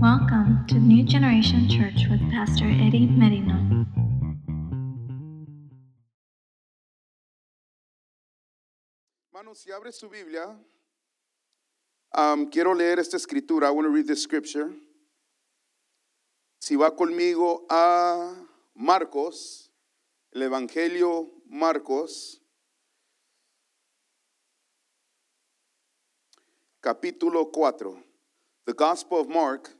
Welcome to New Generation Church with Pastor Eddie Merino. Hermanos, si abre su Biblia, um, quiero leer esta escritura. I want to read this scripture. Si va conmigo a Marcos, el Evangelio Marcos, capítulo 4. The Gospel of Mark,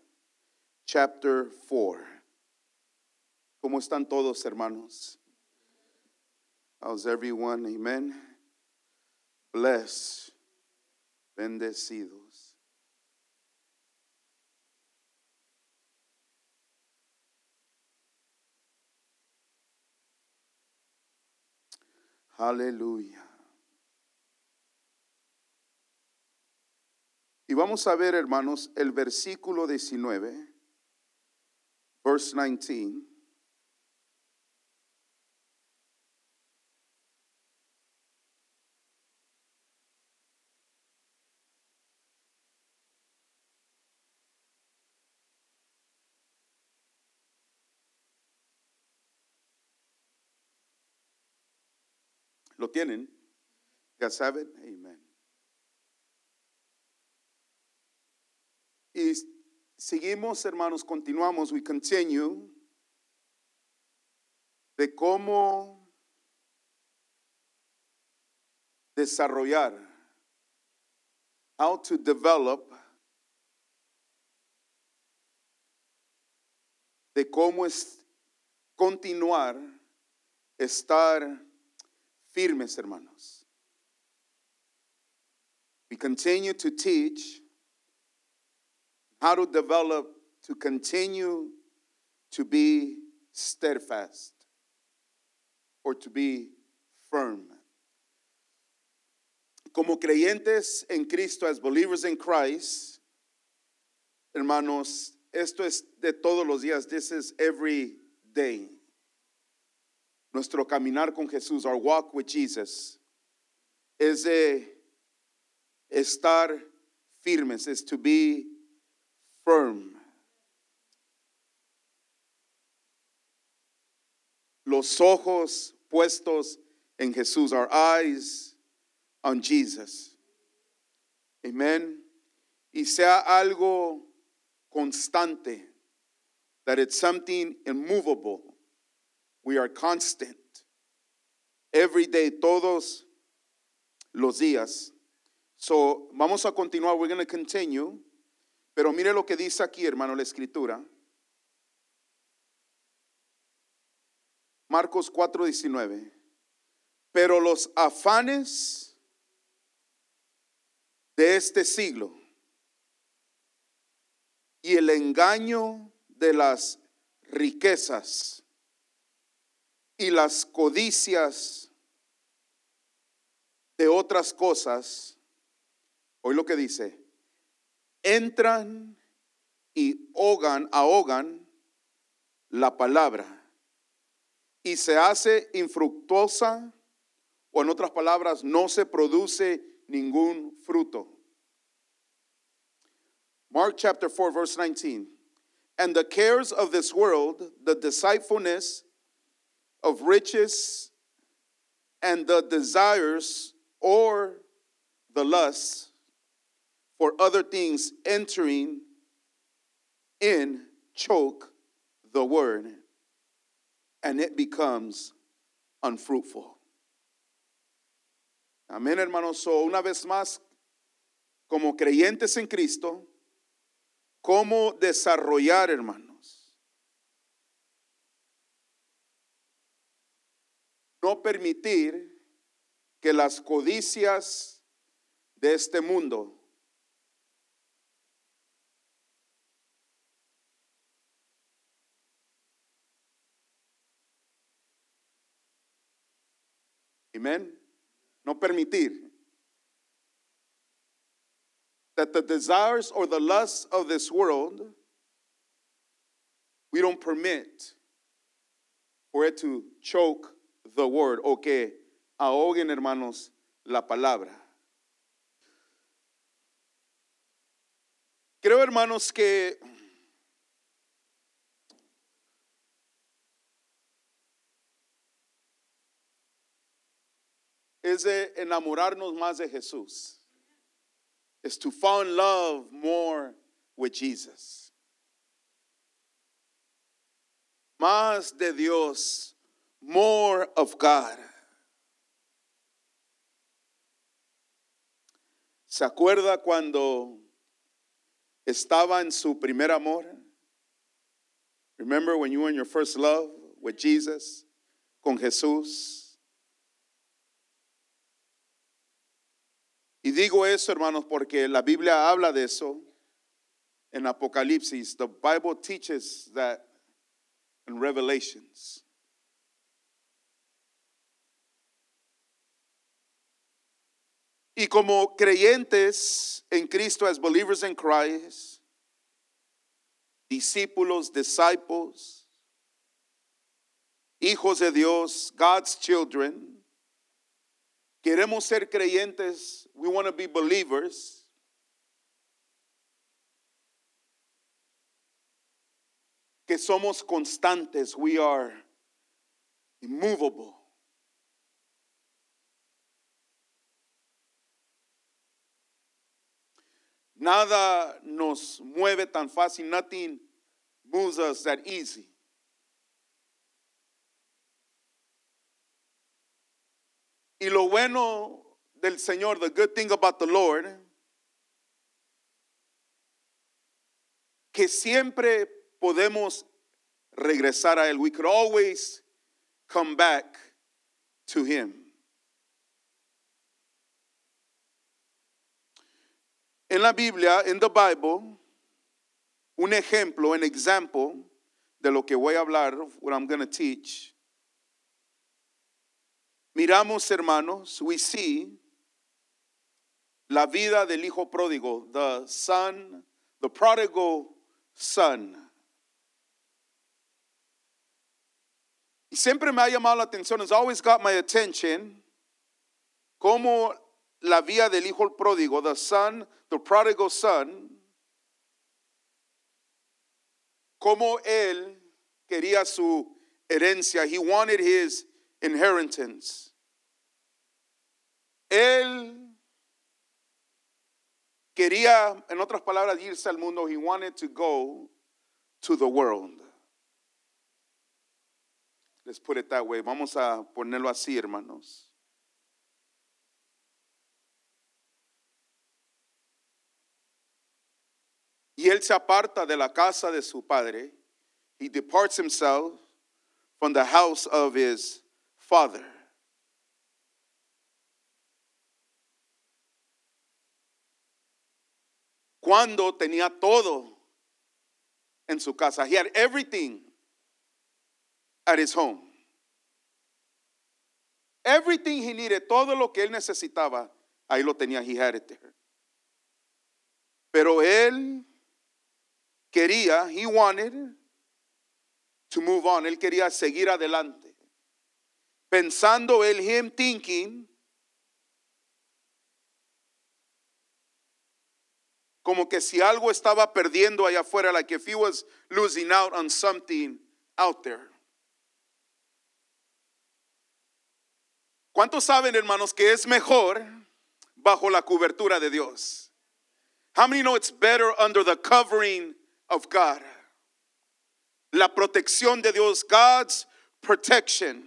chapter 4. ¿Cómo están todos, hermanos? How's everyone? Amen. Blessed, bendecidos. Aleluya. Y vamos a ver, hermanos, el versículo 19, verse 19. ¿Lo tienen? Ya saben, amén. Y seguimos, hermanos, continuamos, we continue, de cómo desarrollar, how to develop, de cómo es continuar, estar firmes, hermanos. We continue to teach how to develop, to continue to be steadfast or to be firm. Como creyentes en Cristo, as believers in Christ, hermanos, esto es de todos los días. This is every day. Nuestro caminar con Jesús, our walk with Jesus, es de estar firmes, is to be firm. Los ojos puestos en Jesús, our eyes on Jesus. Amen. Y sea algo constante, that it's something immovable. We are constant. Every day, todos los días. So, vamos a continuar. We're going to continue. Pero mire lo que dice aquí, hermano, la escritura. Marcos 4:19. Pero los afanes de este siglo y el engaño de las riquezas y las codicias de otras cosas, hoy lo que dice, entran y ahogan, ahogan la palabra y se hace infructuosa o en otras palabras no se produce ningún fruto. Mark chapter 4 verse 19. And the cares of this world, the deceitfulness of riches and the desires or the lusts for other things entering in choke the word and it becomes unfruitful. Amén, hermanos. So, una vez más, como creyentes en Cristo, ¿cómo desarrollar, hermanos? No permitir que las codicias de este mundo Amén. No permitir that the desires or the lusts of this world, we don't permit for to choke the word o que ahoguen, hermanos, la palabra. Creo, hermanos, que es de enamorarnos más de Jesús. Is to fall in love more with Jesus. Más de Dios, more of God. ¿Se acuerda cuando estaba en su primer amor? Remember when you were in your first love with Jesus, con Jesús? Y digo eso, hermanos, porque la Biblia habla de eso en Apocalipsis. The Bible teaches that in Revelations. Y como creyentes en Cristo, as believers in Christ, discípulos, disciples, hijos de Dios, God's children, queremos ser creyentes, we want to be believers. Que somos constantes, we are immovable. Nada nos mueve tan fácil. Nothing moves us that easy. Y lo bueno del Señor, the good thing about the Lord, que siempre podemos regresar a Él. We could always come back to Him. En la Biblia, in the Bible, un ejemplo, an example de lo que voy a hablar, what I'm going to teach. Miramos, hermanos, we see la vida del hijo pródigo, the son, the prodigal son. Y siempre me ha llamado la atención, it's always got my attention, como la vía del hijo pródigo, the son, the prodigal son, como él quería su herencia. He wanted his inheritance. Él quería, en otras palabras, irse al mundo. He wanted to go to the world. Let's put it that way. Vamos a ponerlo así, hermanos. Y él se aparta de la casa de su padre. He departs himself from the house of his father. Cuando tenía todo en su casa. He had everything at his home. Everything he needed, todo lo que él necesitaba, ahí lo tenía. He had it there. Pero él quería, he wanted to move on. Él quería seguir adelante. Pensando él, him thinking, como que si algo estaba perdiendo allá afuera, like if he was losing out on something out there. ¿Cuántos saben, hermanos, que es mejor bajo la cobertura de Dios? How many know it's better under the covering of God? La protección de Dios, God's protection.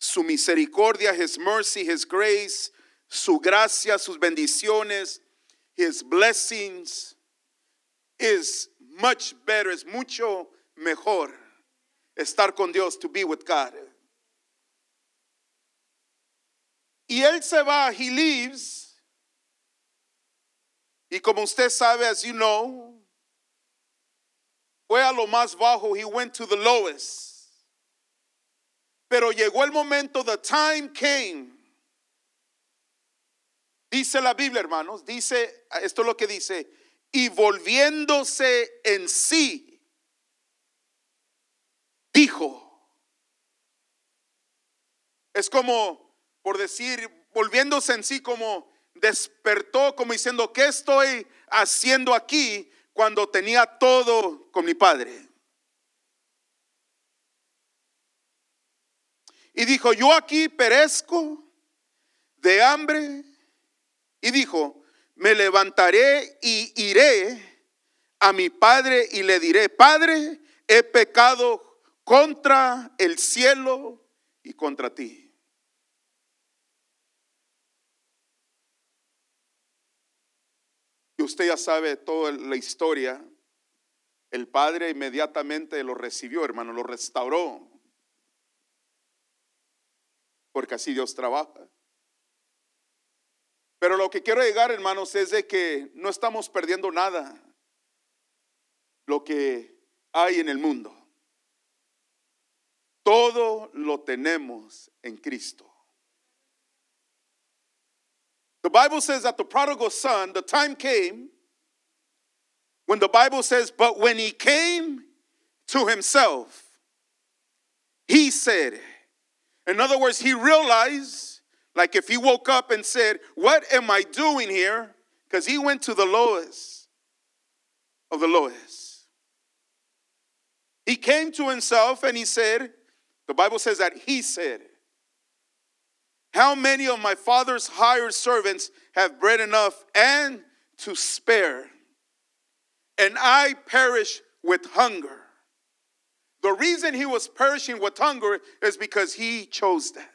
Su misericordia, His mercy, His grace, su gracia, sus bendiciones, His blessings is much better, es mucho mejor estar con Dios, to be with God. Y él se va, he leaves. Y como usted sabe, as you know, fue a lo más bajo, he went to the lowest. Pero llegó el momento, the time came. Dice la Biblia, hermanos, dice, esto es lo que dice, y volviéndose en sí, dijo, es como, por decir, volviéndose en sí, como despertó, como diciendo, ¿qué estoy haciendo aquí cuando tenía todo con mi padre? Y dijo, yo aquí perezco de hambre y dijo, me levantaré y iré a mi padre y le diré, Padre, he pecado contra el cielo y contra ti. Y usted ya sabe toda la historia. El padre inmediatamente lo recibió, hermano, lo restauró. Porque así Dios trabaja. Pero lo que quiero llegar, hermanos, es de que no estamos perdiendo nada. Lo que hay en el mundo. Todo lo tenemos en Cristo. The Bible says that the prodigal son, the time came when the Bible says, but when he came to himself, he said, in other words, he realized, like if he woke up and said, What am I doing here? Because he went to the lowest of the lowest. He came to himself and he said, The Bible says that he said, How many of my father's hired servants have bread enough and to spare? And I perish with hunger. The reason he was perishing with hunger is because he chose that.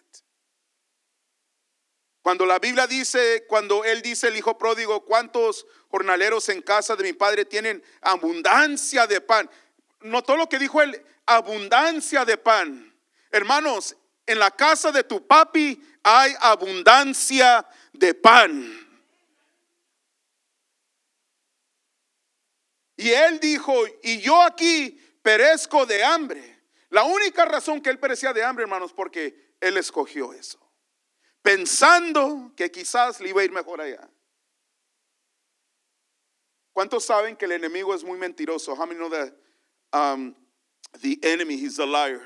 Cuando la Biblia dice, cuando él dice el hijo pródigo, ¿cuántos jornaleros en casa de mi padre tienen abundancia de pan? Notó lo que dijo él, abundancia de pan. Hermanos, en la casa de tu papi hay abundancia de pan. Y él dijo, y yo aquí perezco de hambre. La única razón que él perecía de hambre, hermanos, porque él escogió eso. Pensando que quizás le iba a ir mejor allá. ¿Cuántos saben que el enemigo es muy mentiroso? How many know that um, the enemy, he's a liar?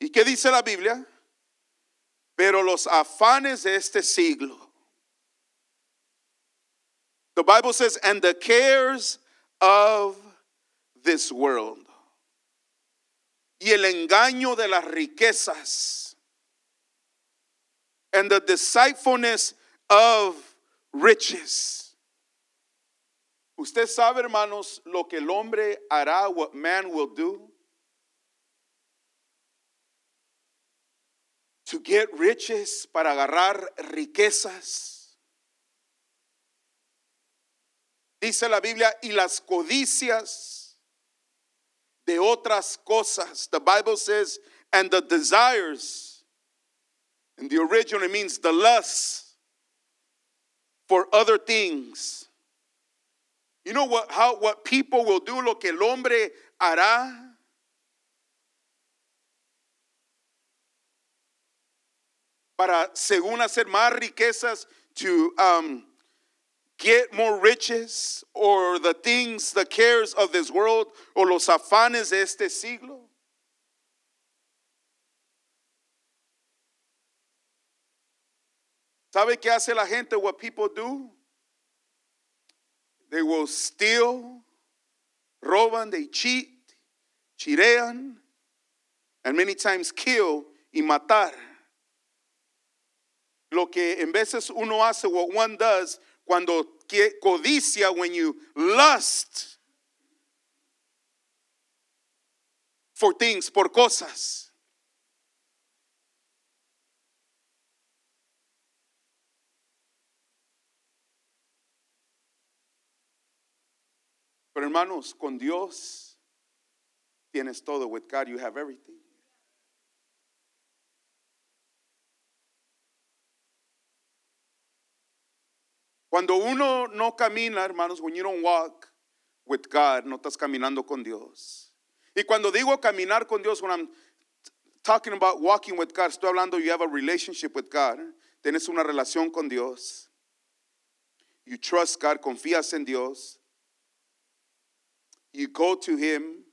¿Y qué dice la Biblia? Pero los afanes de este siglo. The Bible says, and the cares of this world. Y el engaño de las riquezas. And the deceitfulness of riches. Usted sabe, hermanos, lo que el hombre hará, what man will do. To get riches, para agarrar riquezas. Dice la Biblia, y las codicias de otras cosas. The Bible says, and the desires. In the original, it means the lust for other things. You know what, how, what people will do, lo que el hombre hará. Para, según hacer más riquezas, to um, get more riches or the things, the cares of this world o los afanes de este siglo? ¿Sabe qué hace la gente? What people do? They will steal, roban, they cheat, chirean, and many times kill y matar. Lo que en veces uno hace, what one does, cuando codicia, when you lust for things, por cosas. Pero hermanos, con Dios tienes todo. With God you have everything. Cuando uno no camina, hermanos, when you don't walk with God, no estás caminando con Dios. Y cuando digo caminar con Dios, when I'm talking about walking with God, estoy hablando you have a relationship with God. Tienes una relación con Dios. You trust God, confías en Dios. You go to Him,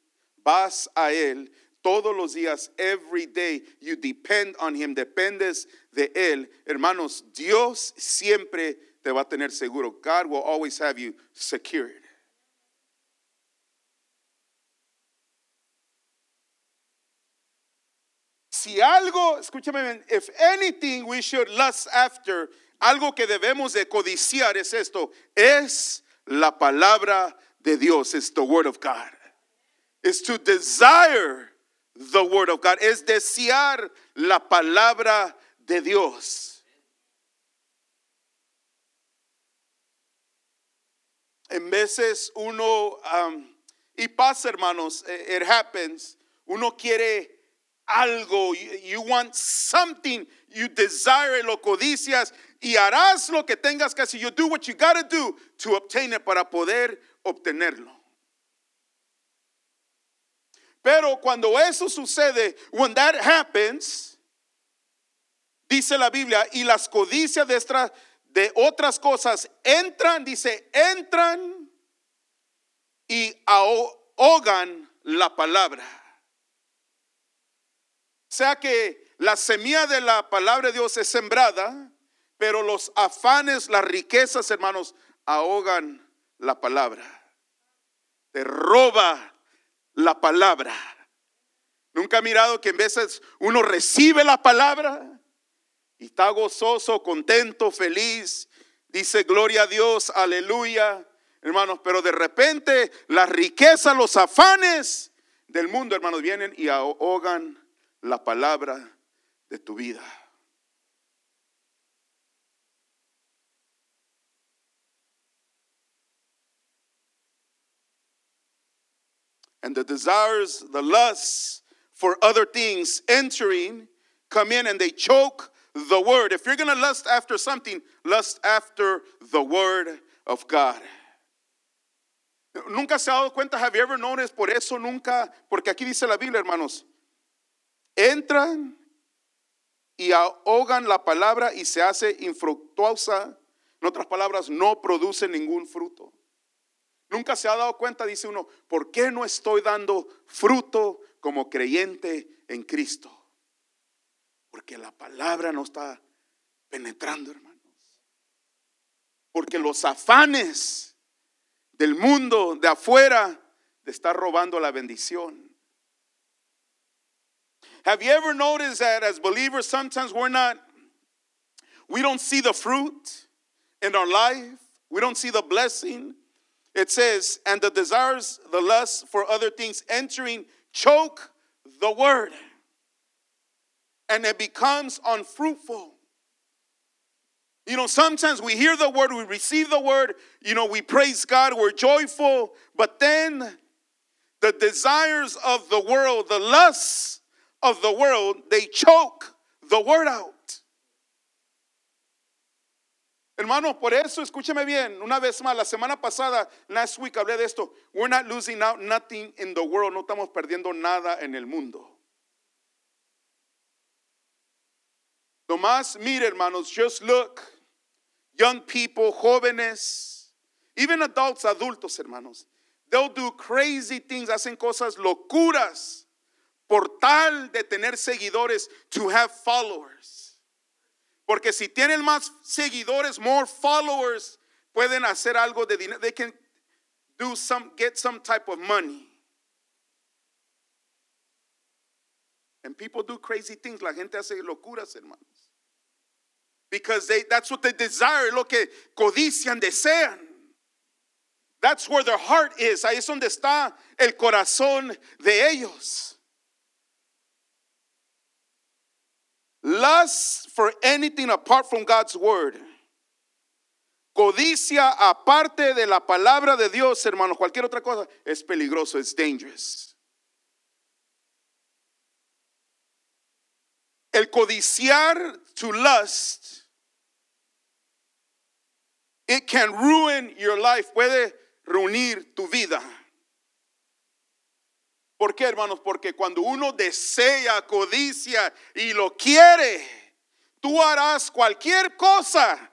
vas a Él todos los días, every day, you depend on Him, dependes de Él. Hermanos, Dios siempre te va a tener seguro. God will always have you secured. si algo, escúchame bien, if anything we should lust after, algo que debemos de codiciar es esto, es la palabra de Dios, es the word of God. Is to desire the word of God, es desear la palabra de Dios. En veces uno, y pasa hermanos, eh, it happens, uno quiere algo, you, want something, you desire, lo codicias y harás lo que tengas que hacer. You do what you gotta do to obtain it para poder obtenerlo. Pero cuando eso sucede, when that happens, dice la Biblia, y las codicias de, extra- de otras cosas entran, dice, entran y ahogan la palabra. O sea que la semilla de la palabra de Dios es sembrada, pero los afanes, las riquezas, hermanos, ahogan la palabra. Te roba la palabra. Nunca ha mirado que en veces uno recibe la palabra y está gozoso, contento, feliz. Dice gloria a Dios, aleluya, hermanos. Pero de repente las riquezas, los afanes del mundo, hermanos, vienen y ahogan la palabra de tu vida. And the desires, the lusts for other things entering come in and they choke the word. If you're going to lust after something, lust after the word of God. Nunca se ha dado cuenta, have you ever noticed? Por eso nunca, porque aquí dice la Biblia, hermanos, entran y ahogan la palabra y se hace infructuosa. En otras palabras, no produce ningún fruto. Nunca se ha dado cuenta, dice uno, ¿por qué no estoy dando fruto como creyente en Cristo? Porque la palabra no está penetrando, hermanos. Porque los afanes del mundo de afuera te está robando la bendición. Have you ever noticed that as believers, sometimes we're not, we don't see the fruit in our life, we don't see the blessing. It says, and the desires, the lust for other things entering, choke the word, and it becomes unfruitful. You know, sometimes we hear the word, we receive the word, you know, we praise God, we're joyful, but then the desires of the world, the lusts of the world, they choke the word out. Hermano, por eso escúcheme bien, una vez más, la semana pasada, last week hablé de esto. We're not losing out nothing in the world, no estamos perdiendo nada en el mundo. Nomás mire, hermanos, just look. Young people, jóvenes, even adults, adultos, hermanos. They'll do crazy things, hacen cosas locuras por tal de tener seguidores, to have followers. Porque si tienen más seguidores, more followers, pueden hacer algo de dinero. They can do some, get some type of money. And people do crazy things. La gente hace locuras, hermanos. Because they, that's what they desire, lo que codician, desean. That's where their heart is. Ahí es donde está el corazón de ellos. Lust for anything apart from God's word. Codicia aparte de la palabra de Dios, hermanos, cualquier otra cosa es peligroso, es dangerous. El codiciar to lust, it can ruin your life, puede reunir tu vida. ¿Por qué, hermanos? Porque cuando uno desea, codicia y lo quiere, tú harás cualquier cosa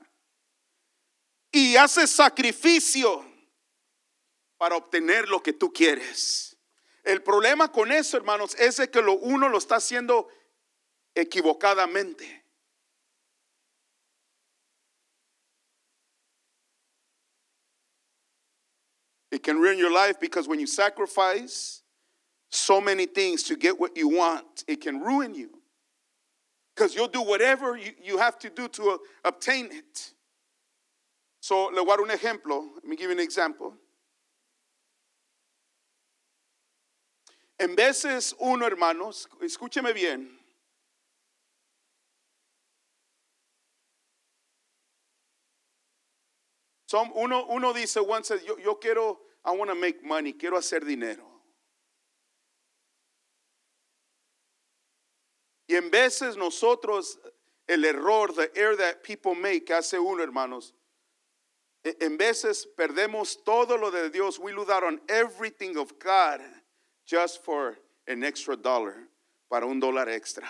y haces sacrificio para obtener lo que tú quieres. El problema con eso, hermanos, es de que lo uno lo está haciendo equivocadamente. It can ruin your life because when you sacrifice so many things to get what you want, it can ruin you. Because you'll do whatever you, you have to do to uh, obtain it. So, le voy a dar un ejemplo. Let me give you an example. En veces uno, hermanos, escúcheme bien. Son, uno, uno dice, one yo quiero, I want to make money, quiero hacer dinero. Y en veces nosotros, el error, the error that people make, hace uno, hermanos, e- en veces perdemos todo lo de Dios. We lose out on everything of God just for an extra dollar, para un dólar extra.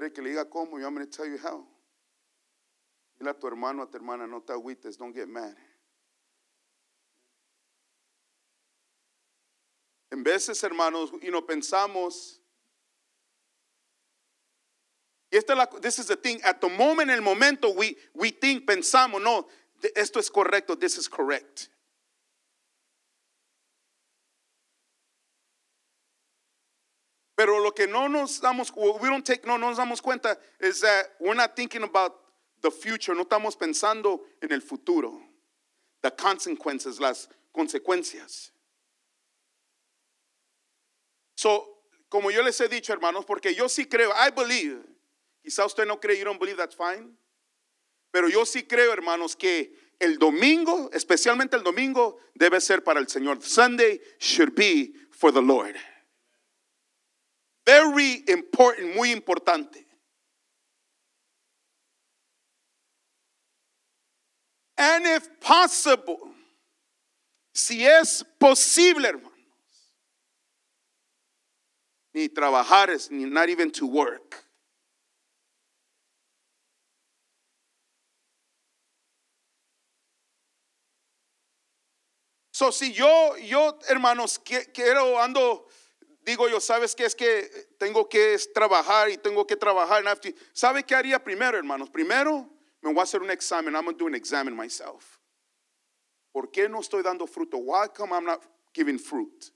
¿Quiere que le diga cómo? Yo I'm going to tell you how. Dile a tu hermano, a tu hermana, no te agüites, don't get mad. En veces, hermanos, y no pensamos. Y esta es la, this is the thing. At the moment, en el momento, we, we think, pensamos, no, esto es correcto, this is correct. Pero lo que no nos damos, we don't take, no nos damos cuenta is that we're not thinking about the future, no estamos pensando en el futuro, the consequences, las consecuencias. So, como yo les he dicho, hermanos, porque yo sí creo, I believe, quizá usted no cree, you don't believe, that's fine. Pero yo sí creo, hermanos, que el domingo, especialmente el domingo, debe ser para el Señor. Sunday should be for the Lord. Very important, muy importante. And if possible, si es posible, hermanos, ni trabajar es ni not even to work. So si yo, yo, hermanos, quiero, ando, digo yo, ¿sabes qué? Es que tengo que trabajar y tengo que trabajar. to- ¿Sabe qué haría primero, hermanos? Primero me voy a hacer un examen. I'm going to do an examine myself. ¿Por qué no estoy dando fruto? Why come I'm not giving fruit?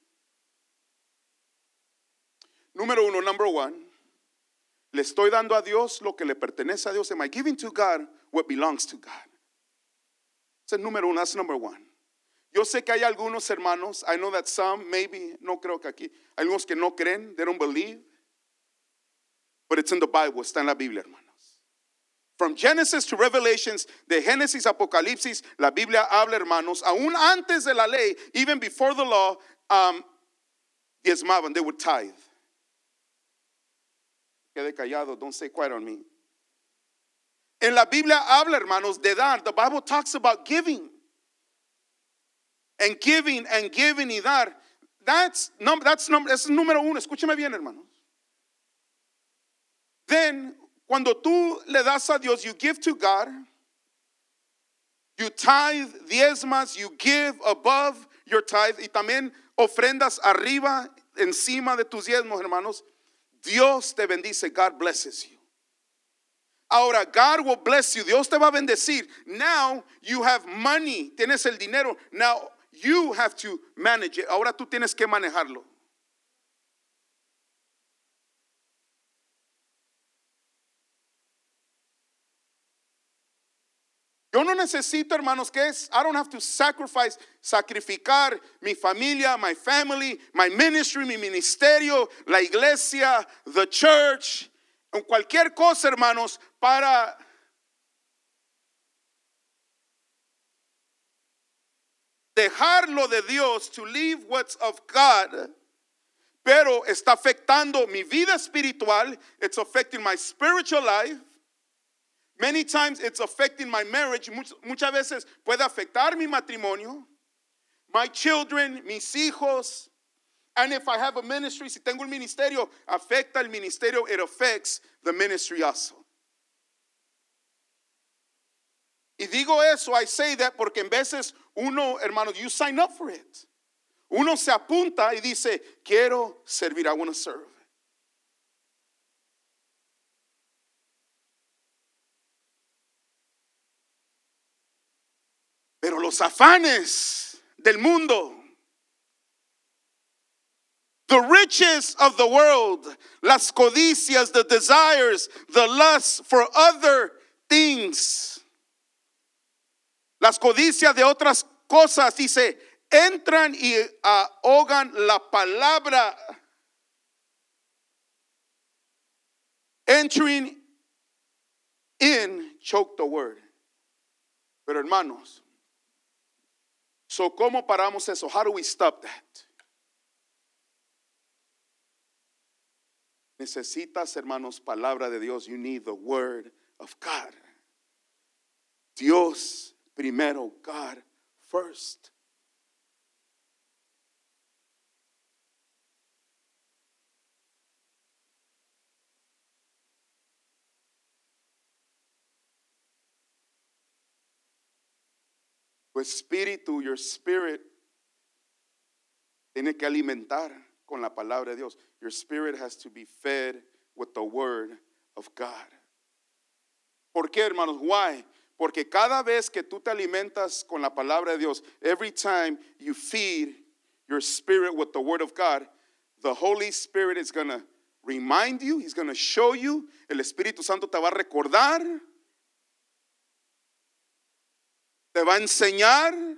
Número uno, number one. Le estoy dando a Dios lo que le pertenece a Dios. Am I giving to God what belongs to God? Es número uno, that's number one. Yo sé que hay algunos hermanos, I know that some, maybe, no creo que aquí, hay algunos que no creen, they don't believe. But it's in the Bible, está en la Biblia, hermanos. From Genesis to Revelations, de Génesis Apocalipsis, la Biblia habla, hermanos, aún antes de la ley, even before the law, um, diezmaban, they would tithe. Quede callado, don't stay quiet on me. En la Biblia habla, hermanos, de dar. The Bible talks about giving. And giving and giving y dar. That's number, that's number, es número uno. Bien, hermanos. Then, cuando tú le das a Dios, you give to God. You tithe, diezmas, you give above your tithe y también ofrendas arriba, encima de tus diezmos, hermanos. Dios te bendice. God blesses you. Ahora, God will bless you. Dios te va a bendecir. Now you have money. Tienes el dinero. Now you have to manage it. Ahora tú tienes que manejarlo. Yo no necesito, hermanos, que es, I don't have to sacrifice, sacrificar mi familia, my family, my ministry, mi ministerio, la iglesia, the church, en cualquier cosa, hermanos, para dejarlo de Dios, to leave what's of God, pero está afectando mi vida espiritual, it's affecting my spiritual life. Many times it's affecting my marriage. Much- Muchas veces puede afectar mi matrimonio, my children, mis hijos. And if I have a ministry, si tengo un ministerio, afecta el ministerio, it affects the ministry also. Y digo eso, I say that porque en veces uno, hermano, you sign up for it. Uno se apunta y dice, quiero servir, I want to serve. Pero los afanes del mundo. The riches of the world, las codicias, the desires, the lust for other things. Las codicias de otras cosas, dice, entran y ahogan la palabra. Entering in choke the word. Pero hermanos, so ¿cómo paramos eso? How do we stop that? Necesitas, hermanos, palabra de Dios. You need the word of God. Dios primero, God first. Tu espíritu, your spirit, tiene que alimentar con la palabra de Dios. Your spirit has to be fed with the word of God. ¿Por qué, hermanos? Why? Porque cada vez que tú te alimentas con la palabra de Dios, every time you feed your spirit with the word of God, the Holy Spirit is going to remind you, he's going to show you, el Espíritu Santo te va a recordar, te va a enseñar.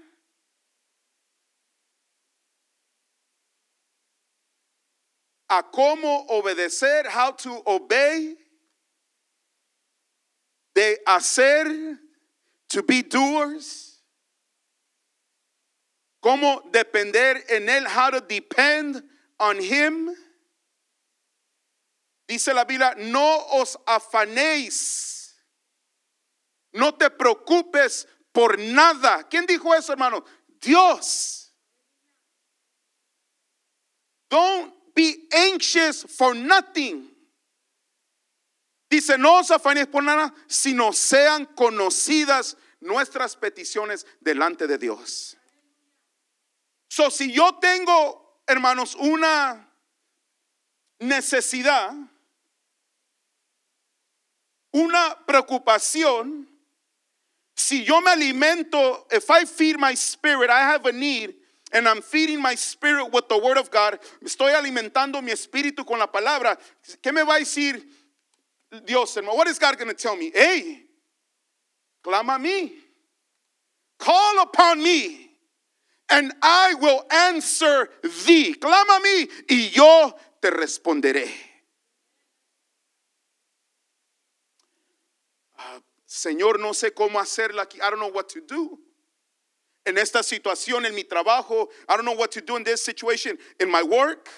a cómo obedecer, how to obey, de hacer, to be doers, cómo depender en Él, how to depend on Him. Dice la Biblia, no os afanéis, no te preocupes por nada. ¿Quién dijo eso, hermano? Dios. Don't be anxious for nothing. Dice, no os por nada, sino sean conocidas nuestras peticiones delante de Dios. So, si yo tengo, hermanos, una necesidad, una preocupación, si yo me alimento, if I feed my spirit, I have a need, and I'm feeding my spirit with the word of God, estoy alimentando mi espíritu con la palabra, ¿qué me va a decir Dios, hermano? What is God going to tell me? Hey, clama a mí. Call upon me, and I will answer thee. Clama a mí, y yo te responderé. Ah, Señor, no sé cómo hacerla aquí. I don't know what to do. En esta situación, en mi trabajo, I don't know what to do in this situation, in my work.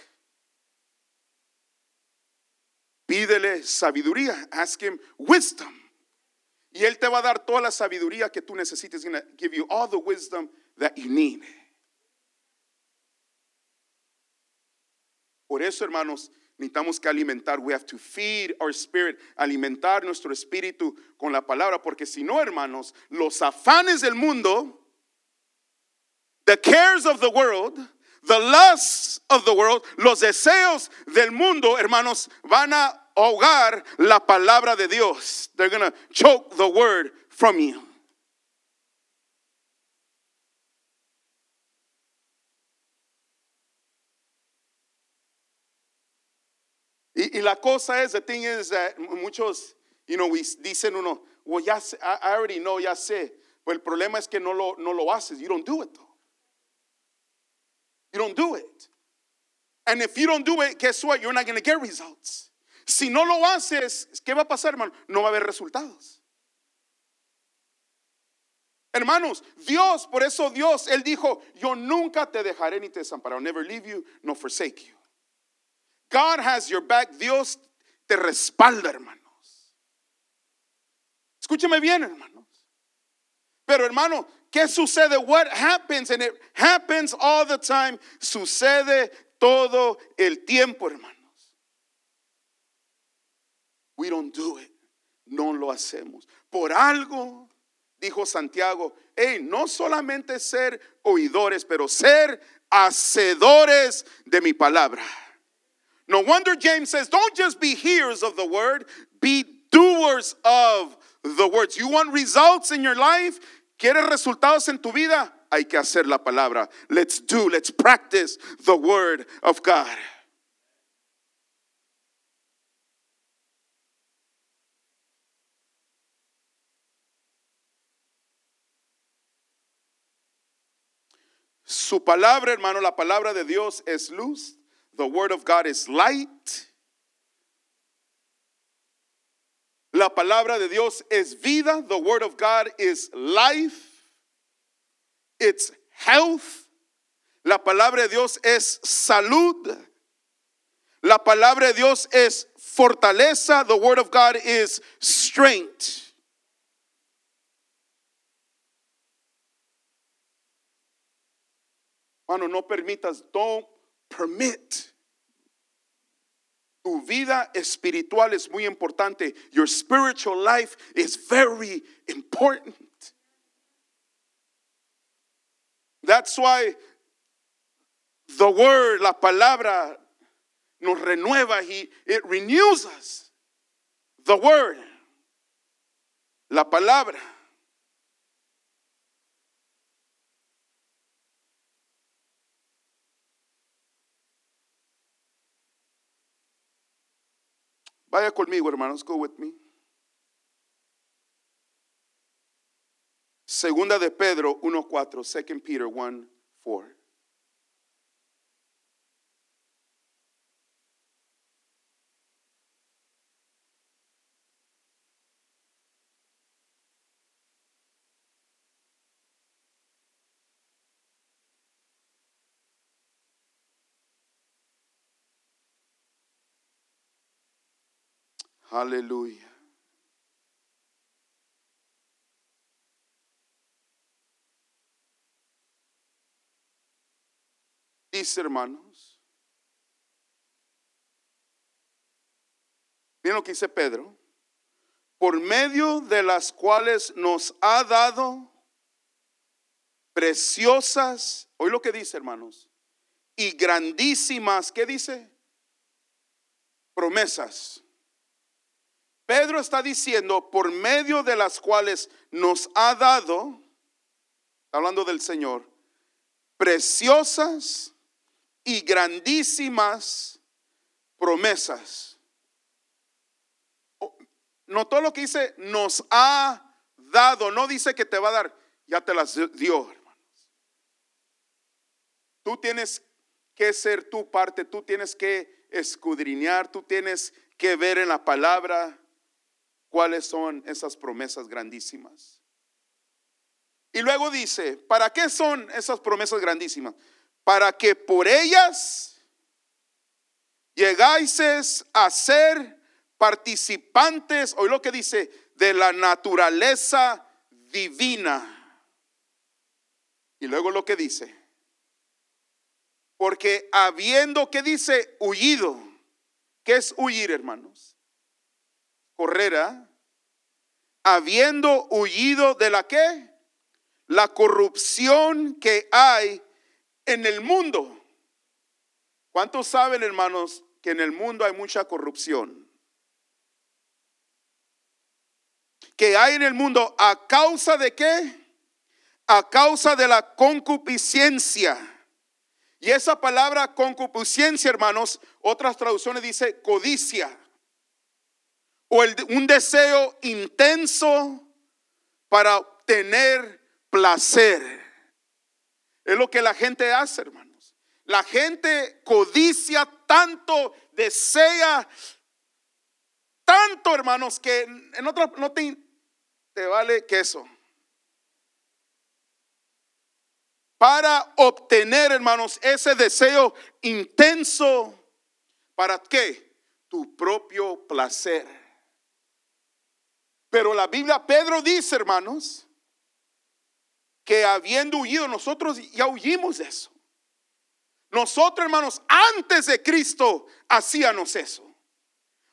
Pídele sabiduría. Ask him wisdom. Y él te va a dar toda la sabiduría que tú necesites. He's give you all the wisdom that you need. Por eso, hermanos, necesitamos que alimentar. We have to feed our spirit, alimentar nuestro espíritu con la palabra, porque si no, hermanos, los afanes del mundo, the cares of the world, the lusts of the world, los deseos del mundo, hermanos, van a ahogar la palabra de Dios. They're going to choke the word from you. Y, y la cosa es, the thing is that muchos, you know, we dicen uno, well, ya I already know, ya sé. Pero el problema es que no lo, no lo haces. You don't do it though. You don't do it. And if you don't do it, guess what? You're not going to get results. Si no lo haces, ¿qué va a pasar, hermano? No va a haber resultados. Hermanos, Dios, por eso Dios, Él dijo, yo nunca te dejaré ni te desampararé. Never leave you, nor forsake you. God has your back. Dios te respalda, hermanos. Escúcheme bien, hermanos. Pero hermano, ¿qué sucede? What happens? And it happens all the time. Sucede todo el tiempo, hermanos. We don't do it. No lo hacemos. Por algo, dijo Santiago, hey, no solamente ser oidores, pero ser hacedores de mi palabra. No wonder James says, don't just be hearers of the word, be doers of the words. You want results in your life? ¿Quieres resultados en tu vida? hay que hacer la palabra. Let's do, let's practice the word of God. Su palabra, hermano, la palabra de Dios es luz. The word of God is light. La palabra de Dios es vida. The word of God is life. It's health. La palabra de Dios es salud. La palabra de Dios es fortaleza. The word of God is strength. Mano, no permitas, don't permit. Tu vida espiritual es muy importante. Your spiritual life is very important. That's why the word, la palabra, nos renueva. He, it renews us. The word, la palabra. Vaya conmigo, hermanos. Go with me. Segunda de Pedro 1:4. Second Peter 1:4. Aleluya. Dice hermanos. Miren lo que dice Pedro. Por medio de las cuales nos ha dado preciosas, oí lo que dice hermanos, y grandísimas, ¿qué dice? Promesas. Pedro está diciendo, por medio de las cuales nos ha dado, hablando del Señor, preciosas y grandísimas promesas. Notó lo que dice, nos ha dado, no dice que te va a dar, ya te las dio, hermanos. Tú tienes que ser tu parte, tú tienes que escudriñar, tú tienes que ver en la palabra cuáles son esas promesas grandísimas. Y luego dice, ¿para qué son esas promesas grandísimas? Para que por ellas llegáis a ser participantes, hoy lo que dice, de la naturaleza divina. Y luego lo que dice, porque habiendo que dice huido, ¿qué es huir, hermanos? Correra, habiendo huido de la que? La corrupción que hay en el mundo. ¿Cuántos saben, hermanos, que en el mundo hay mucha corrupción? Que hay en el mundo a causa de qué? A causa de la concupiscencia. Y esa palabra concupiscencia, hermanos, otras traducciones dice codicia o un deseo intenso para obtener placer. Es lo que la gente hace, hermanos. La gente codicia tanto, desea tanto, hermanos, que en otro no te, vale queso. Para obtener, hermanos, ese deseo intenso, ¿para qué? Tu propio placer. Pero la Biblia, Pedro dice, hermanos, que habiendo huido, nosotros ya huyimos de eso. Nosotros, hermanos, antes de Cristo hacíamos eso.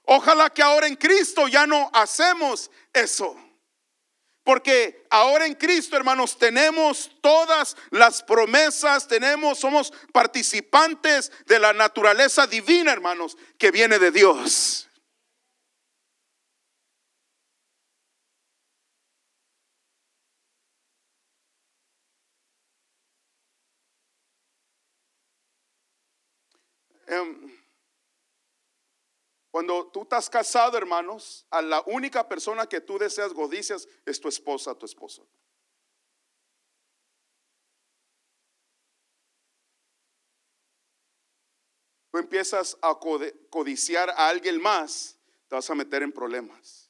Ojalá que ahora en Cristo ya no hacemos eso. Porque ahora en Cristo, hermanos, tenemos todas las promesas, tenemos, somos participantes de la naturaleza divina, hermanos, que viene de Dios. Em, cuando tú estás casado, hermanos, a la única persona que tú deseas godicias es tu esposa, tu esposo. Tú empiezas a codiciar a alguien más, te vas a meter en problemas.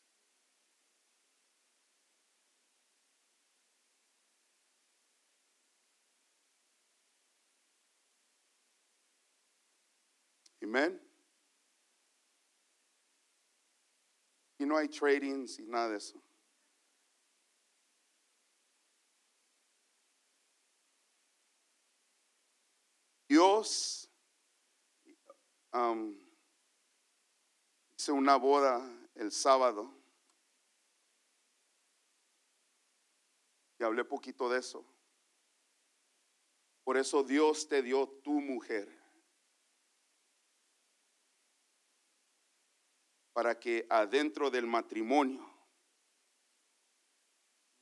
Amén. Y no hay tradings y nada de eso. Dios um, hizo una boda el sábado y hablé poquito de eso. Por eso Dios te dio tu mujer. Para que adentro del matrimonio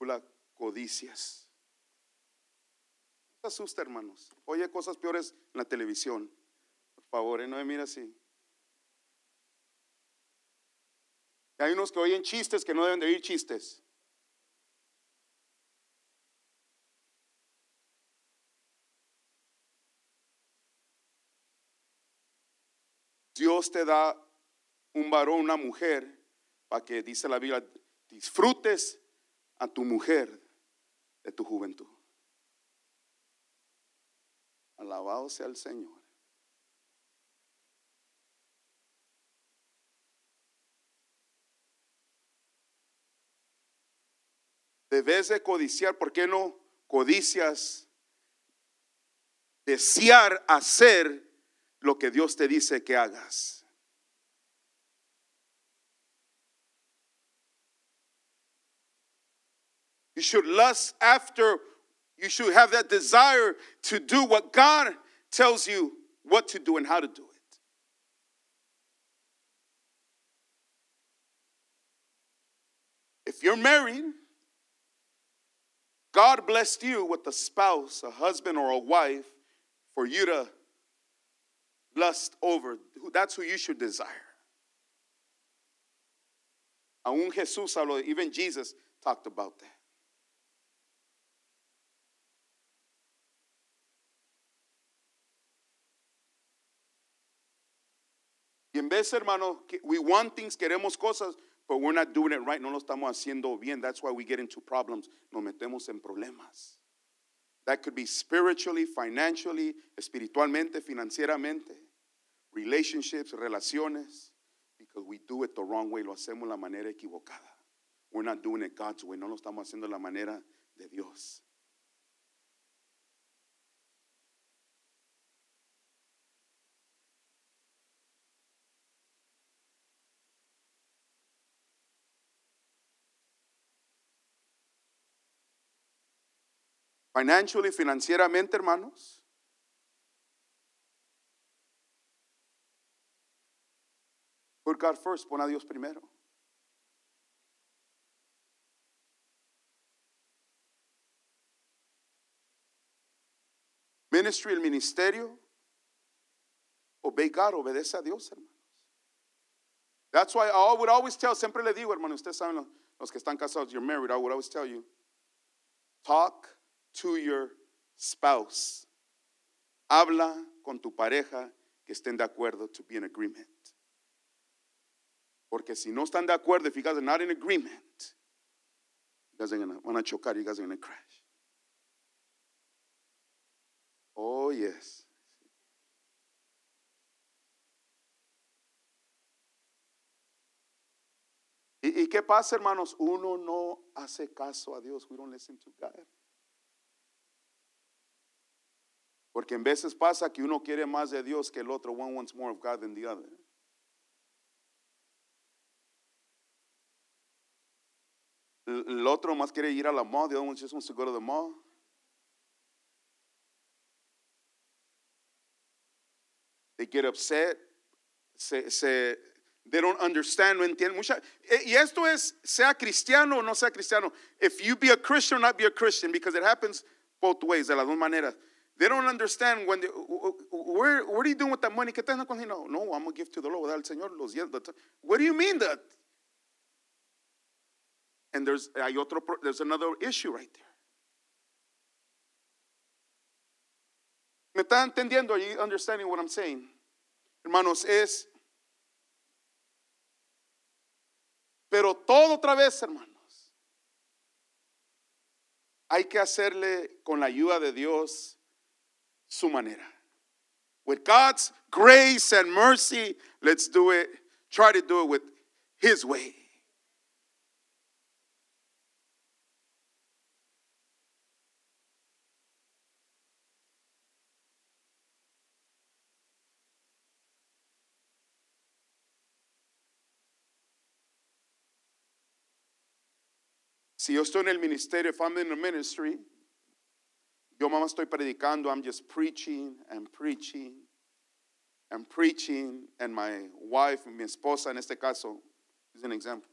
la codicias. No te asusta, hermanos. Oye cosas peores en la televisión. Por favor, ¿eh? no me mira así. Y hay unos que oyen chistes que no deben de oír chistes. Dios te da un varón, una mujer, para que dice la Biblia, disfrutes a tu mujer de tu juventud. Alabado sea el Señor. Debes de codiciar, ¿por qué no codicias? Desear hacer lo que Dios te dice que hagas. You should lust after, you should have that desire to do what God tells you what to do and how to do it. If you're married, God blessed you with a spouse, a husband, or a wife for you to lust over. That's who you should desire. Aún Jesús even Jesus talked about that. En vez, hermano, we want things, queremos cosas, but we're not doing it right, no lo estamos haciendo bien. That's why we get into problems. Nos metemos en problemas. That could be spiritually, financially, espiritualmente, financieramente, relationships, relaciones, because we do it the wrong way, lo hacemos la manera equivocada. We're not doing it God's way, no lo estamos haciendo la manera de Dios. Financially, financieramente, hermanos. Put God first, pon a Dios primero. Ministry, el ministerio. Obey God, obedece a Dios, hermanos. That's why I would always tell, siempre le digo, hermano, ustedes saben los, los que están casados, you're married, I would always tell you, talk to your spouse. Habla con tu pareja que estén de acuerdo to be in agreement. Porque si no están de acuerdo, if you guys are not in agreement, you guys are gonna wanna chocar, you guys are gonna crash. Oh yes. ¿Y, ¿Y qué pasa, hermanos? Uno no hace caso a Dios. We don't listen to God. Porque en veces pasa que uno quiere más de Dios que el otro. One wants more of God than the other. El otro más quiere ir a la mall. The other one just wants to go to the mall. They get upset. Se, se, they don't understand, no entienden. Mucha, eh, y esto es, sea cristiano o no sea cristiano. If you be a Christian or not be a Christian, because it happens both ways, de las dos maneras. They don't understand when they, where, what are you doing with that money? ¿Qué estás haciendo No, I'm going to give to the Lord. Al Señor los. What do you mean that? And there's, hay otro, there's another issue right there. ¿Me está entendiendo? Are you understanding what I'm saying? Hermanos, es... Pero todo otra vez, hermanos. Hay que hacerle con la ayuda de Dios su manera. With God's grace and mercy, let's do it. Try to do it with His way. Si yo estoy en el ministerio, if I'm in the ministry, yo mamá estoy predicando, I'm just preaching and preaching and preaching, and my wife, mi esposa en este caso, is an example.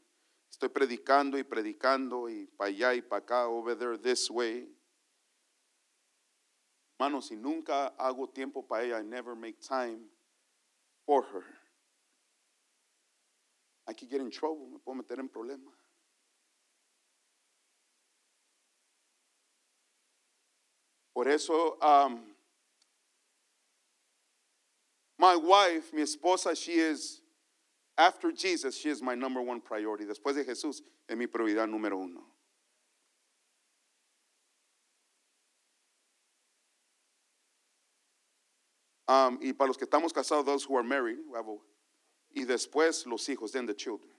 Estoy predicando y predicando y para allá y para acá, over there, this way. Hermanos, si nunca hago tiempo para ella, I never make time for her. I could get in trouble, me puedo meter en problemas. Por eso, um, my wife, mi esposa, she is, after Jesus, she is my number one priority. Después de Jesús, es mi prioridad número uno. Um, y para los que estamos casados, those who are married, y después los hijos, then the children.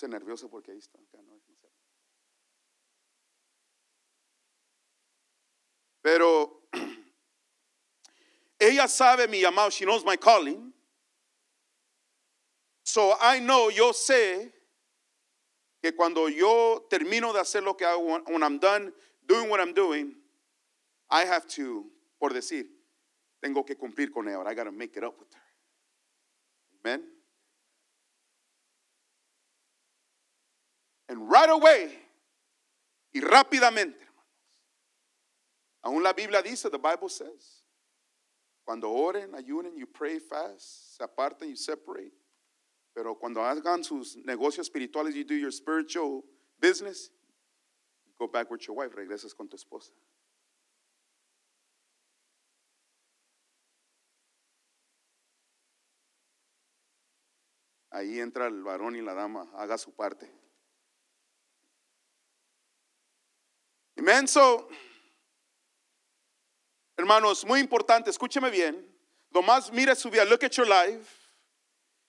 Se nervioso porque ahí está. Pero ella sabe mi llamado. She knows my calling. So I know, yo sé que cuando yo termino de hacer lo que hago, when I'm done doing what I'm doing, I have to, por decir, tengo que cumplir con ella. I got to make it up with her. Amen. And right away, y rápidamente, hermanos. Aún la Biblia dice, the Bible says, cuando oren, ayunen, you pray fast, se aparten, you separate. Pero cuando hagan sus negocios espirituales, you do your spiritual business, go back with your wife, regresas con tu esposa. Ahí entra el varón y la dama, haga su parte. Amen. So, hermanos, muy importante, escúcheme bien. Nomás mire su vida, look at your life.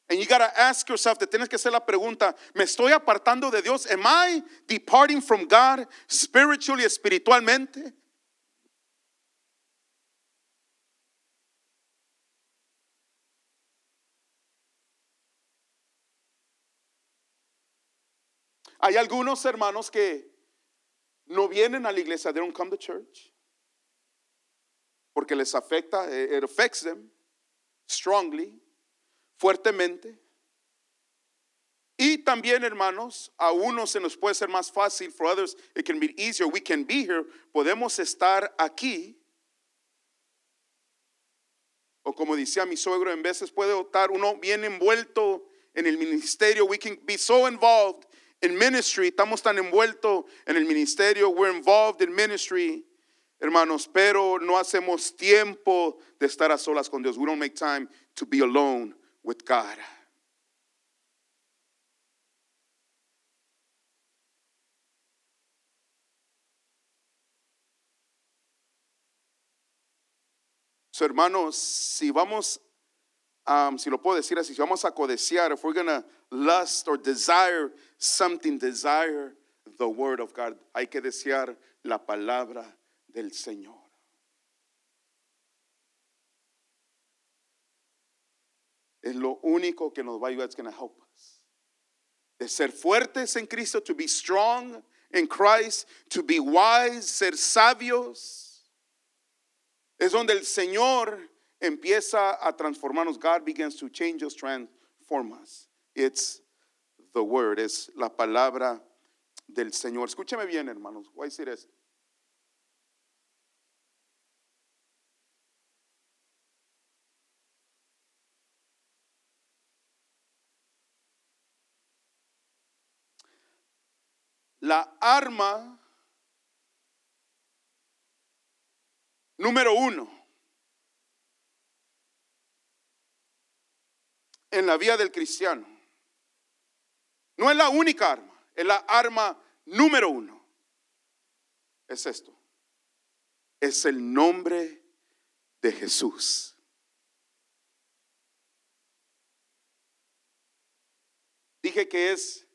And you gotta ask yourself, te tienes que hacer la pregunta, ¿me estoy apartando de Dios? Am I departing from God spiritually, espiritualmente? Hay algunos hermanos que no vienen a la iglesia, they don't come to church. Porque les afecta, eh, it affects them strongly, fuertemente. Y también, hermanos, a unos se nos puede ser más fácil, for others it can be easier. We can be here, podemos estar aquí. O como decía mi suegro, en veces puede estar uno bien envuelto en el ministerio. We can be so involved in ministry, estamos tan envueltos en el ministerio, we're involved in ministry, hermanos, pero no hacemos tiempo de estar a solas con Dios. We don't make time to be alone with God. So, hermanos, si vamos um, si lo puedo decir así, si vamos a codiciar, if we're going to lust or desire something, desire the word of God, hay que desear la palabra del Señor. Es lo único que nos va a ayudar, it's going to help us. De ser fuertes en Cristo, to be strong in Christ, to be wise, ser sabios. Es donde el Señor empieza a transformarnos. God begins to change us, transform us. It's the word, es la palabra del Señor. Escúcheme bien, hermanos. Voy a decir esto. La arma número uno en la vida del cristiano no es la única arma, es la arma número uno. Es esto. Es el nombre de Jesús. Dije que es,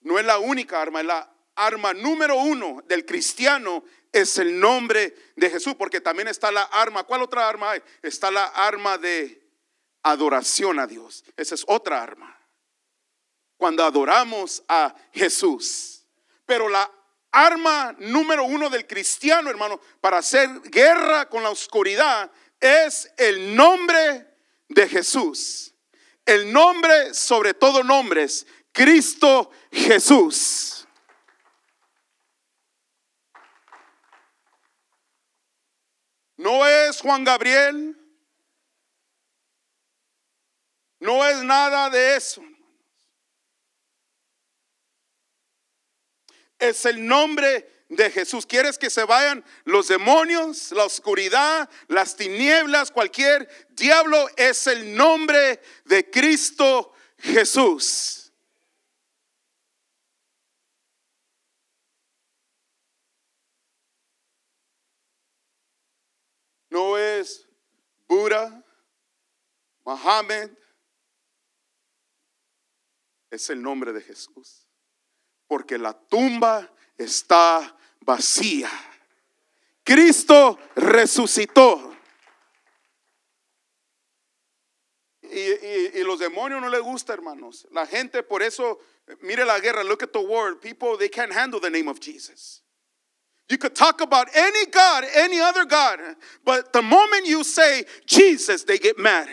no es la única arma, es la arma número uno del cristiano, es el nombre de Jesús, porque también está la arma. ¿Cuál otra arma hay? Está la arma de adoración a Dios. Esa es otra arma cuando adoramos a Jesús. Pero la arma número uno del cristiano, hermano, para hacer guerra con la oscuridad es el nombre de Jesús. El nombre sobre todo nombres, Cristo Jesús. No es Juan Gabriel. No es nada de eso. es el nombre de Jesús. ¿Quieres que se vayan los demonios, la oscuridad, las tinieblas, cualquier diablo? Es el nombre de Cristo Jesús. No es Buda, Mohammed, es el nombre de Jesús porque la tumba está vacía. Cristo resucitó. Y, los demonios no les gusta, hermanos. La gente, por eso, mire la guerra, look at the world. People, they can't handle the name of Jesus. You could talk about any God, any other God, but the moment you say Jesus, they get mad.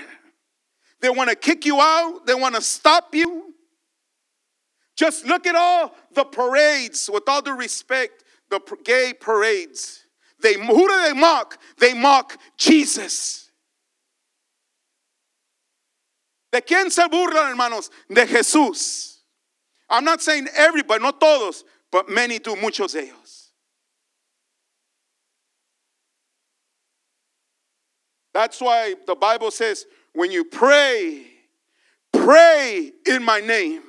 They want to kick you out, they want to stop you. Just look at all the parades, with all due respect, the gay parades. They, who do they mock? They mock Jesus. ¿De quién se burlan, hermanos? De Jesús. I'm not saying everybody, not todos, but many do, muchos de ellos. That's why the Bible says, when you pray, pray in my name.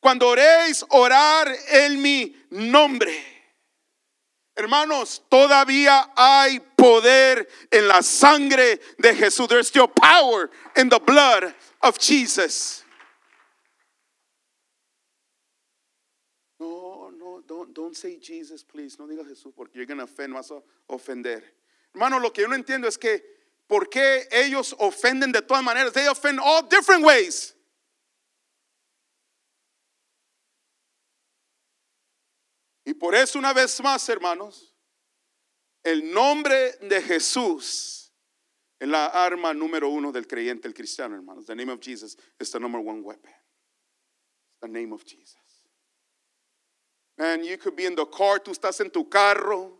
Cuando oréis, orar en mi nombre. Hermanos, todavía hay poder en la sangre de Jesús. There's still power in the blood of Jesus. No, no, don't, don't say Jesus, please. No diga Jesús porque you're to offend, vas a ofender. Hermano, lo que yo no entiendo es que ¿por qué ellos ofenden de todas maneras? They offend all different ways. Y por eso una vez más, hermanos, el nombre de Jesús es la arma número uno del creyente, el cristiano, hermanos. The name of Jesus is the number one weapon. The name of Jesus. Man, you could be in the car, tú estás en tu carro,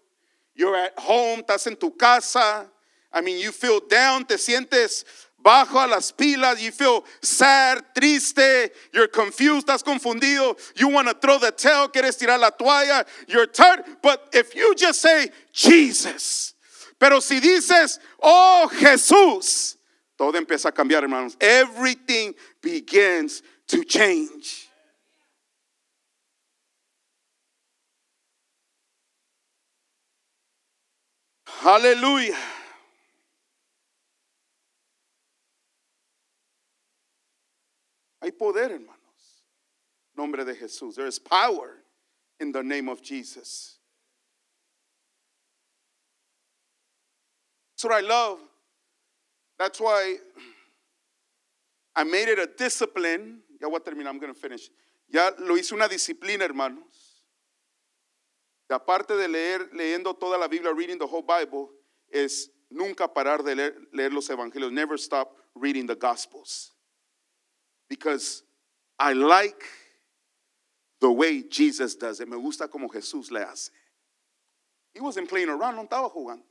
you're at home, estás en tu casa. I mean, you feel down, te sientes bajo a las pilas, you feel sad, triste, you're confused, estás confundido, you want to throw the tail, quieres tirar la toalla, you're tired. But if you just say Jesus, pero si dices, oh Jesús, todo empieza a cambiar, hermanos. Everything begins to change. Aleluya. Hay poder, hermanos. Nombre de Jesús. There is power in the name of Jesus. That's what I love. That's why I made it a discipline. Ya voy a terminar, I'm going to finish. Ya lo hice una disciplina, hermanos. Aparte de leer, leyendo toda la Biblia, reading the whole Bible, es nunca parar de leer los evangelios. Never stop reading the Gospels. Because I like the way Jesus does it. Me gusta como Jesús le hace. He wasn't playing around, no estaba jugando.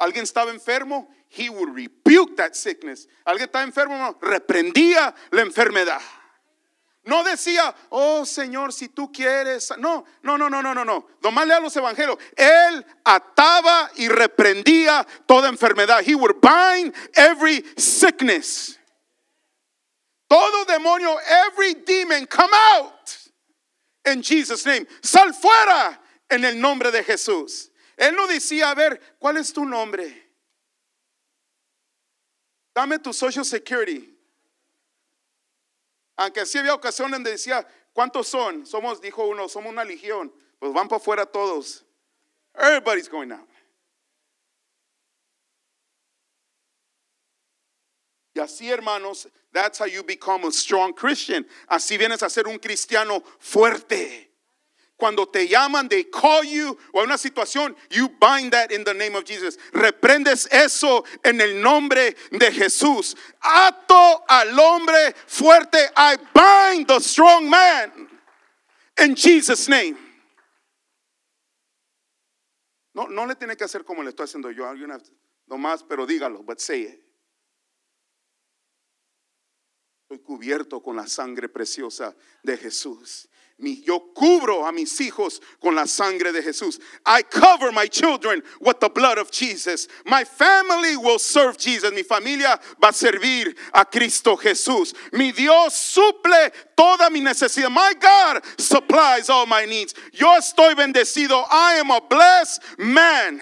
Alguien estaba enfermo, he would rebuke that sickness. Alguien estaba enfermo, no, reprendía la enfermedad. No decía, oh Señor, si tú quieres. No, no, no, no, no, no, no. Nomás lea los evangelios. Él ataba y reprendía toda enfermedad. He would bind every sickness. Todo demonio, every demon, come out in Jesus' name. Sal fuera en el nombre de Jesús. Él no decía, a ver, ¿cuál es tu nombre? Dame tu social security. Aunque sí había ocasiones donde decía, ¿cuántos son? Somos, dijo uno, somos una legión. Pues van para afuera todos. Everybody's going out. Y así, hermanos, that's how you become a strong Christian. Así vienes a ser un cristiano fuerte. Cuando te llaman, they call you, o hay una situación, you bind that in the name of Jesus. Reprendes eso en el nombre de Jesús. Ato al hombre fuerte. I bind the strong man in Jesus' name. No, no le tiene que hacer como le estoy haciendo yo. You don't have to- No más, pero dígalo, but say it. Estoy cubierto con la sangre preciosa de Jesús. Yo cubro a mis hijos con la sangre de Jesús. I cover my children with the blood of Jesus. My family will serve Jesus. Mi familia va a servir a Cristo Jesús. Mi Dios suple toda mi necesidad. My God supplies all my needs. Yo estoy bendecido. I am a blessed man.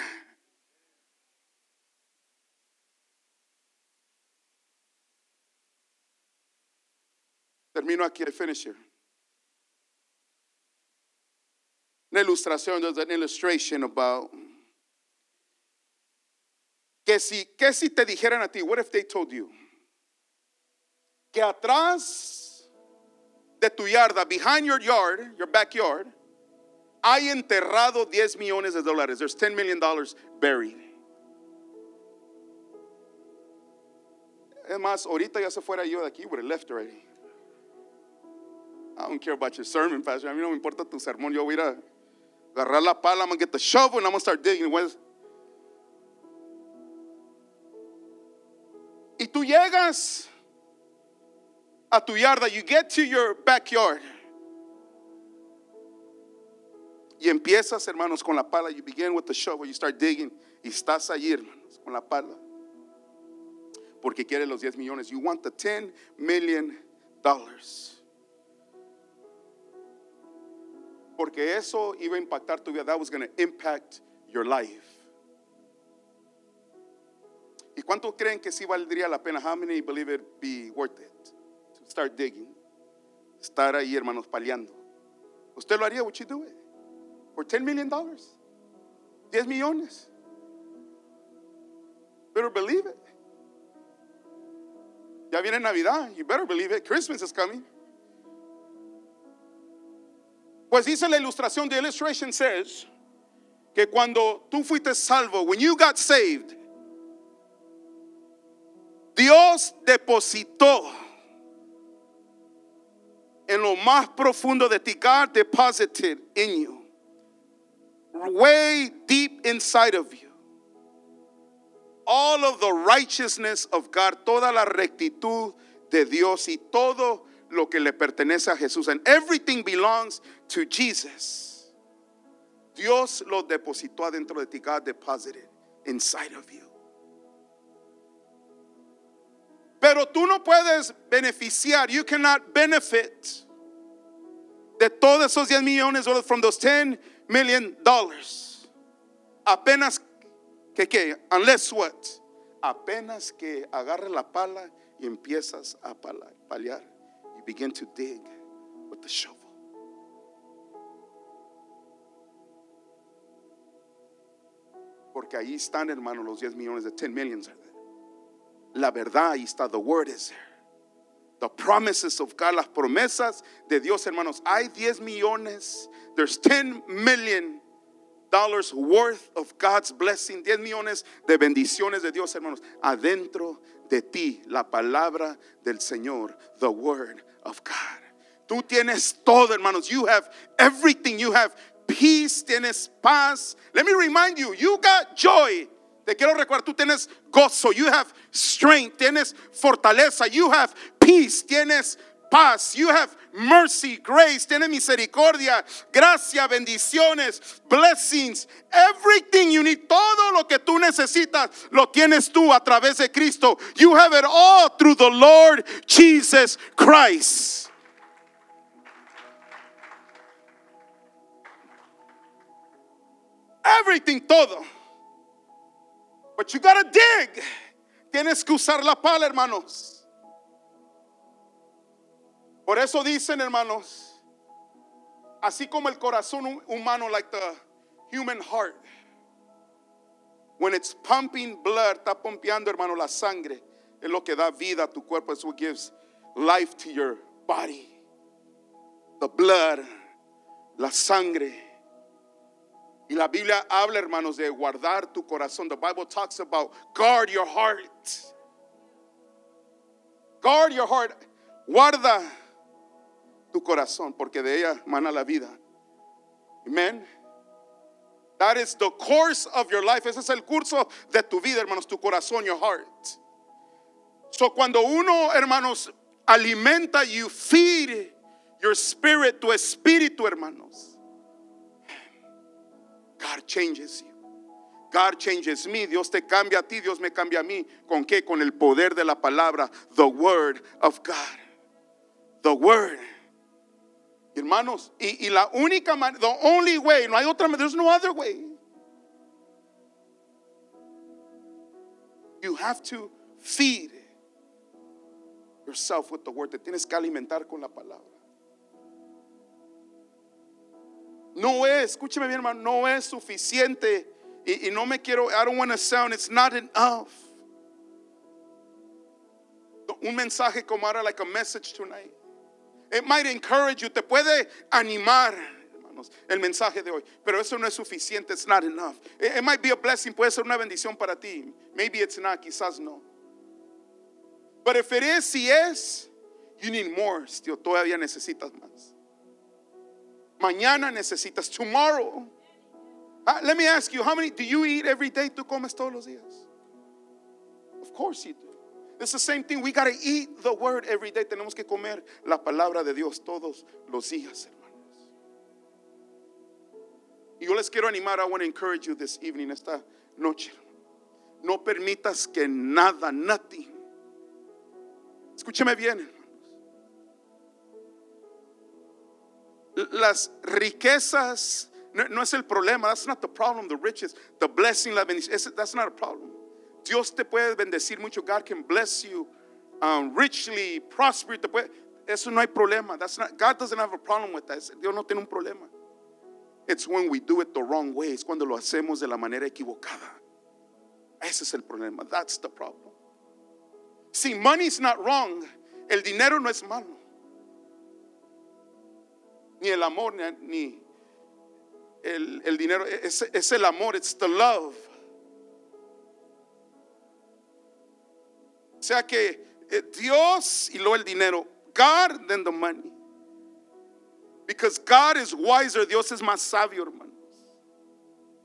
Termino aquí, I finish here. Una ilustración, there's an illustration about que si, que si te dijeran a ti, what if they told you que atrás de tu yarda, behind your yard, your backyard, hay enterrado 10 millones de dólares. There's 10 million dollars buried. Es más, ahorita ya se fuera yo de aquí, would have left already. I don't care about your sermon, Pastor. A mí no me importa tu sermón. Yo voy a agarrar la pala, I'm going to get the shovel and I'm going to start digging. Pues, Y tú llegas a tu yarda, you get to your backyard. Y empiezas, hermanos, con la pala. You begin with the shovel, you start digging. Y estás allí, hermanos, con la pala. Porque quieres los 10 millones. You want the 10 million dollars. Porque eso iba a impactar tu vida. That was going to impact your life. ¿Y cuánto creen que sí valdría la pena? How many believe it be worth it to start digging? Estar ahí, hermanos, paliando. ¿Usted lo haría? Would you do it? For 10 million dollars? 10 millones. Better believe it. Ya viene Navidad. You better believe it. Christmas is coming. Pues dice la ilustración, the illustration says que cuando tú fuiste salvo, when you got saved, Dios depositó en lo más profundo de ti, God deposited in you, way deep inside of you, all of the righteousness of God, toda la rectitud de Dios y todo lo que le pertenece a Jesús. And everything belongs to Jesus. Dios lo depositó adentro de ti. God deposited inside of you. Pero tú no puedes beneficiar. You cannot benefit de todos esos 10 millones dólares from those 10 million dollars. Apenas que que unless what? Apenas que agarre la pala y empiezas a paliar. Begin to dig with the shovel. Porque ahí están, hermanos, los 10 millones de 10 millions. are there. La verdad, ahí está. The word is there. The promises of God, las promesas de Dios, hermanos. Hay 10 millones. There's 10 million dollars worth of God's blessing. 10 millones de bendiciones de Dios, hermanos. Adentro de ti, la palabra del Señor. The word of God. Tú tienes todo, hermanos. You have everything. You have peace, tienes paz. Let me remind you, you got joy. Te quiero recordar, tú tienes gozo. You have strength, tienes fortaleza. You have peace, tienes paz. You have mercy, grace, tienes misericordia, gracia, bendiciones, blessings. Everything you need, todo lo que tú necesitas, lo tienes tú a través de Cristo. You have it all through the Lord Jesus Christ. Everything, todo. But you gotta dig. Tienes que usar la pala, hermanos. Por eso dicen, hermanos, así como el corazón humano, like the human heart, when it's pumping blood, está pompeando, hermano, la sangre, es lo que da vida a tu cuerpo, es what gives life to your body. The blood, la sangre. Y la Biblia habla, hermanos, de guardar tu corazón. The Bible talks about guard your heart. Guard your heart. Guarda tu corazón, porque de ella mana la vida. Amen. That is the course of your life. Ese es el curso de tu vida, hermanos, tu corazón, your heart. So cuando uno, hermanos, alimenta, you feed your spirit, tu espíritu, hermanos. God changes you. God changes me. Dios te cambia a ti, Dios me cambia a mí. ¿Con qué? Con el poder de la palabra, the word of God. The word. Hermanos, y, la única manera, the only way, no hay otra manera, there's no other way. You have to feed yourself with the word. Te tienes que alimentar con la palabra. No es, escúcheme bien, hermano, no es suficiente. Y, y no me quiero, I don't want to sound, it's not enough. Un mensaje como ahora, like a message tonight. It might encourage you, te puede animar, hermanos, el mensaje de hoy. Pero eso no es suficiente, it's not enough. It, might be a blessing, puede ser una bendición para ti. Maybe it's not, quizás no. But if it is, si es, you need more still, todavía necesitas más. Mañana necesitas, tomorrow. Ah, let me ask you, how many do you eat every day? ¿Tú comes todos los días? Of course you do. It's the same thing. We got to eat the word every day. Tenemos que comer la palabra de Dios todos los días, hermanos. Y yo les quiero animar, I want to encourage you this evening, esta noche. No permitas que nada, nothing. Escúcheme bien, hermanos. Las riquezas no, es el problema. That's not the problem. The riches, the blessing, la bendición. That's not a problem. Dios te puede bendecir mucho. God can bless you um, richly, prosper. Te puede, eso no hay problema. God doesn't have a problem with that. Dios no tiene un problema. It's when we do it the wrong way. Es cuando lo hacemos de la manera equivocada. Ese es el problema. That's the problem. See, money is not wrong. El dinero no es malo. Ni el amor, ni, ni el, el dinero. Es, es el amor. It's the love. O sea que eh, Dios y luego el dinero. God then the money. Because God is wiser. Dios es más sabio, hermanos.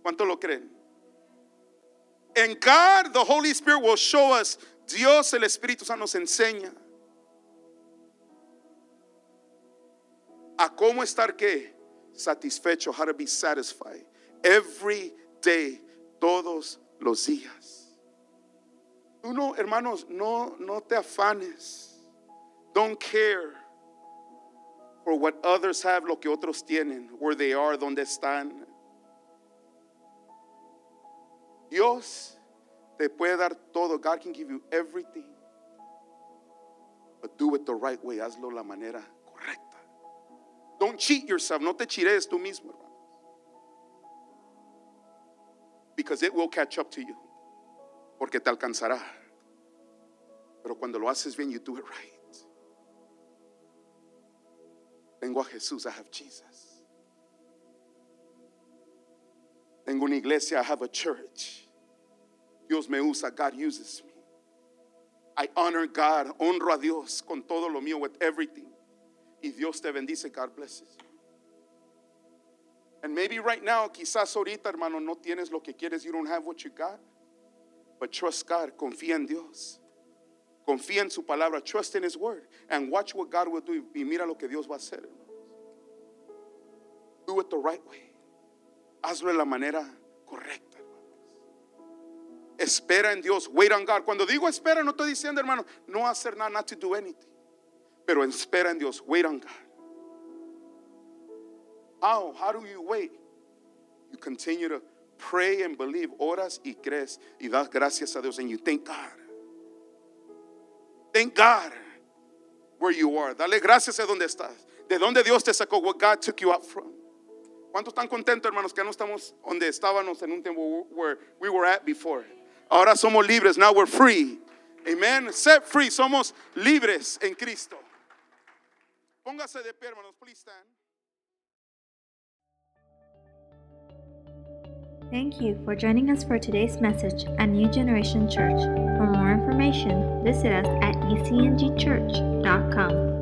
¿Cuánto lo creen? And God, the Holy Spirit will show us. Dios, el Espíritu Santo nos enseña a cómo estar qué? Satisfecho, how to be satisfied. Every day, todos los días. Tú no, hermanos, no, no te afanes. Don't care for what others have, lo que otros tienen, where they are, donde están. Dios te puede dar todo. God can give you everything. But do it the right way. Hazlo la manera correcta. Don't cheat yourself. No te chires tú mismo, hermano. Because it will catch up to you. Porque te alcanzará. Pero cuando lo haces bien, you do it right. Tengo a Jesús, I have Jesus. Tengo una iglesia, I have a church. Dios me usa, God uses me. I honor God, honro a Dios con todo lo mío, with everything. Y Dios te bendice. God blesses. And maybe right now, quizás ahorita, hermano, no tienes lo que quieres. You don't have what you got. But trust God. Confía en Dios. Confía en su palabra. Trust in His word. And watch what God will do. Y mira lo que Dios va a hacer. Do it the right way. Hazlo de la manera correcta, hermanos. Espera en Dios. Wait on God. Cuando digo espera, no estoy diciendo, hermano, no hacer nada, not to do anything. Pero espera en Dios. Wait on God. How? How do you wait? You continue to pray and believe. Oras y crees y das gracias a Dios. And you thank God. Thank God where you are. Dale gracias a donde estás. De donde Dios te sacó. What God took you out from. ¿Cuántos están contentos, hermanos, que no estamos donde estábamos en un tiempo where we were at before? Ahora somos libres. Now we're free. Amen. Set free. Somos libres en Cristo. Póngase de pie, hermanos. Please stand. Thank you for joining us for today's message at New Generation Church. For more information, visit us at ecngchurch.com.